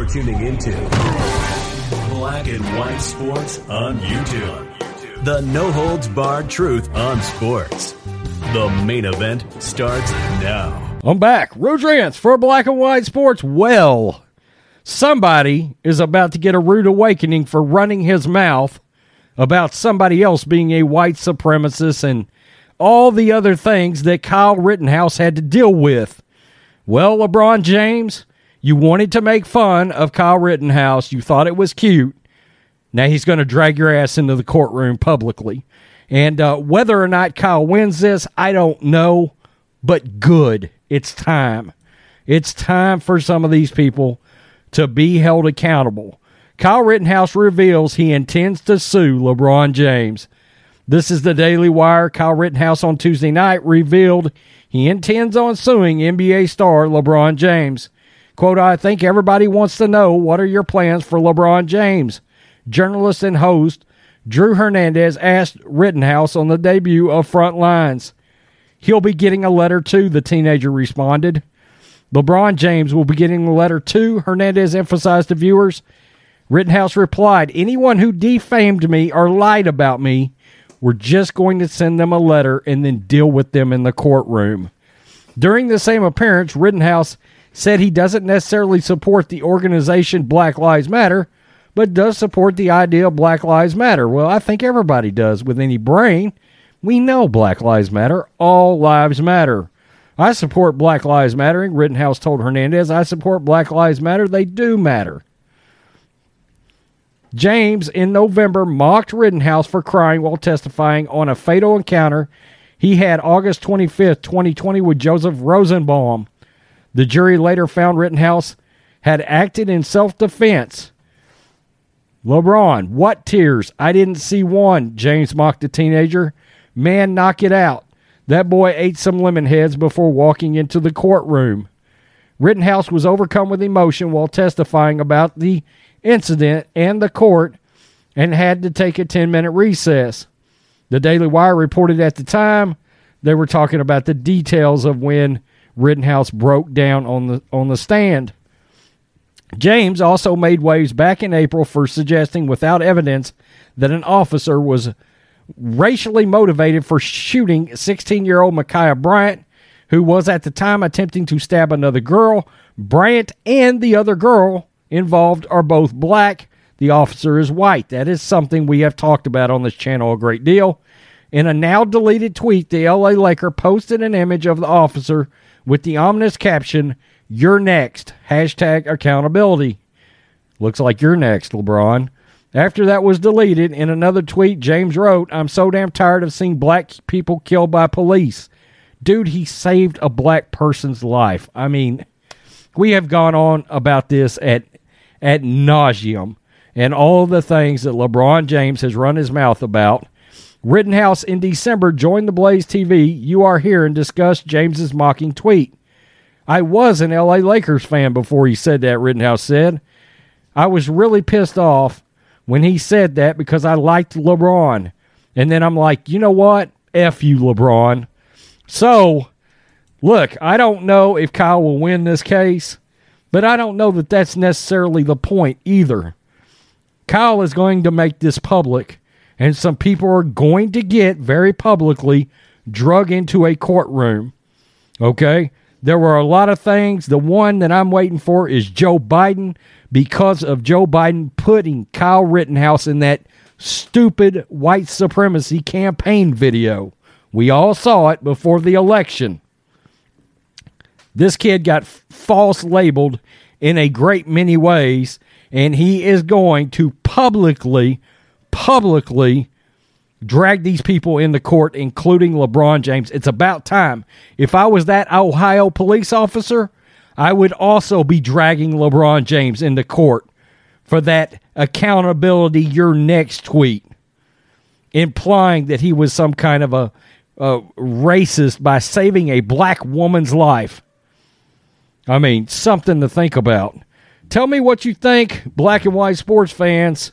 You're tuning into Black and White Sports on YouTube. The no holds barred truth on sports. The main event starts now. I'm back. Rodrance for Black and White Sports. Well, somebody is about to get a rude awakening for running his mouth about somebody else being a white supremacist and all the other things that Kyle Rittenhouse had to deal with. Well, LeBron James, you wanted to make fun of Kyle Rittenhouse. You thought it was cute. Now he's going to drag your ass into the courtroom publicly. And uh, whether or not Kyle wins this, I don't know. But good. It's time. It's time for some of these people to be held accountable. Kyle Rittenhouse reveals he intends to sue LeBron James. This is the Daily Wire. Kyle Rittenhouse on Tuesday night revealed he intends on suing NBA star LeBron James. Quote, I think everybody wants to know what are your plans for LeBron James? Journalist and host Drew Hernandez asked Rittenhouse on the debut of Front Lines. He'll be getting a letter too, the teenager responded. LeBron James will be getting a letter too, Hernandez emphasized to viewers. Rittenhouse replied, Anyone who defamed me or lied about me, we're just going to send them a letter and then deal with them in the courtroom. During the same appearance, Rittenhouse said he doesn't necessarily support the organization Black Lives Matter, but does support the idea of Black Lives Matter. Well, I think everybody does with any brain. We know Black Lives Matter. All lives matter. I support Black Lives Mattering. Rittenhouse told Hernandez, I support Black Lives Matter. They do matter. James, in November, mocked Rittenhouse for crying while testifying on a fatal encounter he had August 25th, 2020, with Joseph Rosenbaum. The jury later found Rittenhouse had acted in self defense. LeBron, what tears? I didn't see one, James mocked the teenager. Man, knock it out. That boy ate some lemon heads before walking into the courtroom. Rittenhouse was overcome with emotion while testifying about the incident and the court and had to take a 10 minute recess. The Daily Wire reported at the time they were talking about the details of when Rittenhouse broke down on the on the stand. James also made waves back in April for suggesting without evidence that an officer was racially motivated for shooting 16-year-old Ma'Khia Bryant, who was at the time attempting to stab another girl. Bryant and the other girl involved are both black. The officer is white. That is something we have talked about on this channel a great deal. In a now deleted tweet, the LA Laker posted an image of the officer with the ominous caption, You're next. Hashtag accountability. Looks like you're next, LeBron. After that was deleted, in another tweet, James wrote, I'm so damn tired of seeing black people killed by police. Dude, he saved a black person's life. I mean, we have gone on about this at at nauseum and all the things that LeBron James has run his mouth about. Rittenhouse in December joined the Blaze TV. You are here and discussed James's mocking tweet. I was an LA Lakers fan before he said that, Rittenhouse said. I was really pissed off when he said that because I liked LeBron. And then I'm like, you know what? F you, LeBron. So, look, I don't know if Kyle will win this case, but I don't know that that's necessarily the point either. Kyle is going to make this public, and some people are going to get very publicly drug into a courtroom. Okay? There were a lot of things. The one that I'm waiting for is Joe Biden because of Joe Biden putting Kyle Rittenhouse in that stupid white supremacy campaign video. We all saw it before the election. This kid got false labeled in a great many ways, and he is going to publicly, publicly drag these people into court, including LeBron James. It's about time. If I was that Ohio police officer, I would also be dragging LeBron James into court for that accountability your next tweet, implying that he was some kind of a, a racist by saving a black woman's life. I mean, something to think about. Tell me what you think, black and white sports fans.